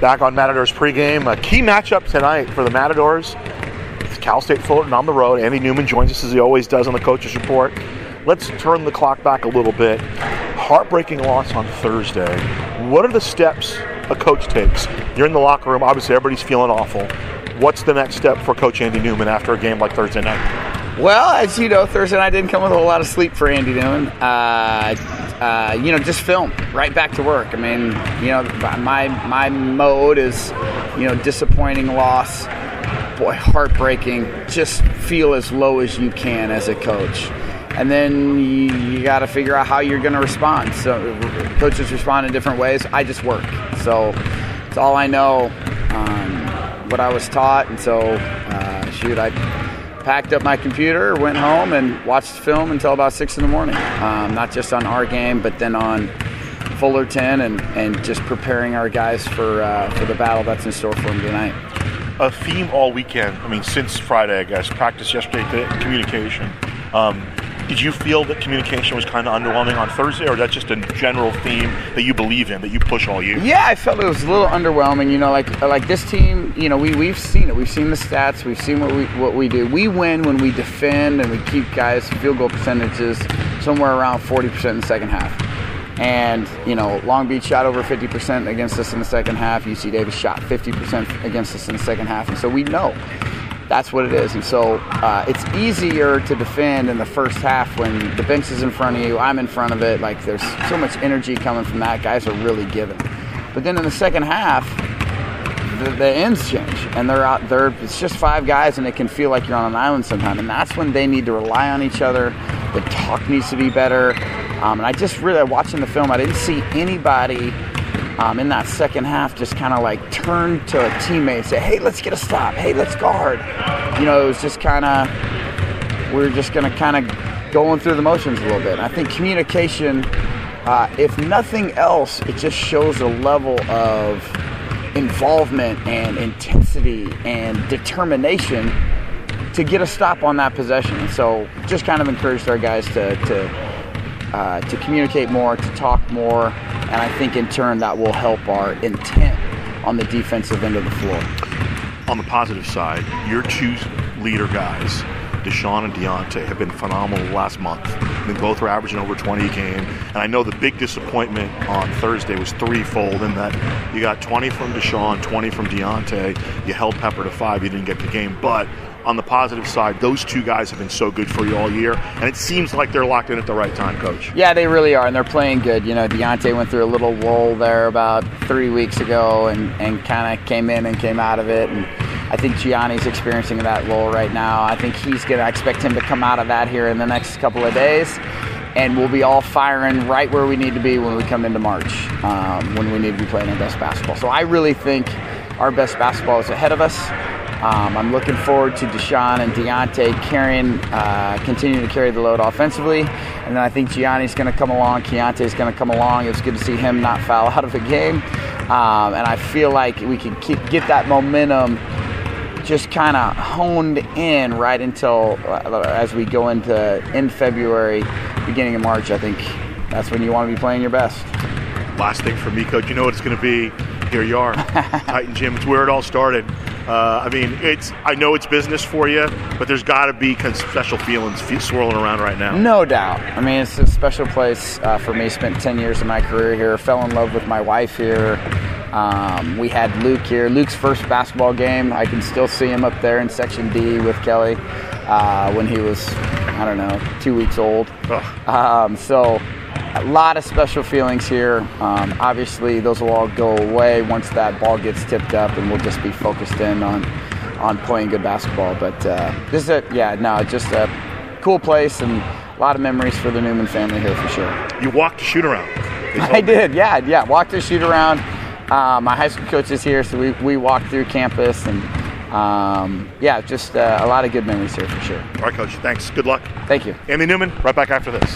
back on Matadors pregame. A key matchup tonight for the Matadors. It's Cal State Fullerton on the road. Andy Newman joins us as he always does on the coaches report. Let's turn the clock back a little bit. Heartbreaking loss on Thursday. What are the steps a coach takes? You're in the locker room. Obviously, everybody's feeling awful. What's the next step for Coach Andy Newman after a game like Thursday night? Well, as you know, Thursday night didn't come with a whole lot of sleep for Andy Newman. Uh, uh, you know, just film, right back to work. I mean, you know, my my mode is, you know, disappointing loss, boy, heartbreaking. Just feel as low as you can as a coach, and then you, you got to figure out how you're going to respond. So, coaches respond in different ways. I just work, so it's all I know, um, what I was taught, and so uh, shoot, I packed up my computer, went home, and watched the film until about six in the morning. Um, not just on our game, but then on Fullerton, and, and just preparing our guys for uh, for the battle that's in store for them tonight. A theme all weekend. I mean, since Friday, I guess. Practice yesterday, communication. Um, did you feel that communication was kind of underwhelming on Thursday, or that's just a general theme that you believe in, that you push all year? Yeah, I felt it was a little underwhelming. You know, like like this team. You know, we we've seen it. We've seen the stats. We've seen what we what we do. We win when we defend and we keep guys field goal percentages somewhere around 40% in the second half. And you know, Long Beach shot over 50% against us in the second half. UC Davis shot 50% against us in the second half, and so we know that's what it is. And so uh, it's easier to defend in the first half when the bench is in front of you, I'm in front of it. Like there's so much energy coming from that. Guys are really giving. But then in the second half, the, the ends change, and they're out. They're it's just five guys, and it can feel like you're on an island sometimes. And that's when they need to rely on each other. The talk needs to be better. Um, and I just really watching the film, I didn't see anybody um, in that second half just kind of like turn to a teammate and say, hey, let's get a stop. Hey, let's guard. You know, it was just kind of, we are just going to kind of going through the motions a little bit. And I think communication, uh, if nothing else, it just shows a level of involvement and intensity and determination to get a stop on that possession. So just kind of encouraged our guys to, to uh, to communicate more, to talk more, and I think in turn that will help our intent on the defensive end of the floor. On the positive side, your two leader guys, De'Sean and Dionte, have been phenomenal last month. I They both are averaging over 20 a game. And I know the big disappointment on Thursday was threefold in that you got 20 from De'Sean, 20 from Dionte. You held Pepper to five, you didn't get the game. But on the positive side, those two guys have been so good for you all year, and it seems like they're locked in at the right time, Coach. Yeah, they really are, and they're playing good. You know, Dionte went through a little lull there about three weeks ago, and, and kind of came in and came out of it, and I think Gianni's experiencing that lull right now. I think he's going to expect him to come out of that here in the next couple of days and we'll be all firing right where we need to be when we come into March, um, when we need to be playing our best basketball. So I really think our best basketball is ahead of us. Um, I'm looking forward to De'Sean and Dionte carrying, uh, continuing to carry the load offensively. And then I think Gianni's going to come along, Keonte's going to come along. It's good to see him not foul out of the game. Um, and I feel like we can keep, get that momentum just kind of honed in right until uh, as we go into in February, beginning of March. I think that's when you want to be playing your best. Last thing for me, coach, you know what it's going to be. Here you are, Titan Gym. It's where it all started. Uh, I mean, it's I know it's business for you, but there's got to be special feelings swirling around right now. No doubt. I mean, it's a special place uh, for me. Spent 10 years of my career here. Fell in love with my wife here. Um, we had Luke here. Luke's first basketball game. I can still see him up there in Section D with Kelly uh, when he was, I don't know, two weeks old. Um, so a lot of special feelings here. Um, obviously, those will all go away once that ball gets tipped up, and we'll just be focused in on on playing good basketball. But uh, this is a yeah, no, just a cool place and a lot of memories for the Newman family here for sure. You walked to shoot around. I did, yeah, yeah. Walked to shoot around. Uh, my high school coach is here, so we, we walked through campus and um, yeah, just uh, a lot of good memories here for sure. All right, coach. Thanks. Good luck. Thank you. Andy Newman, right back after this.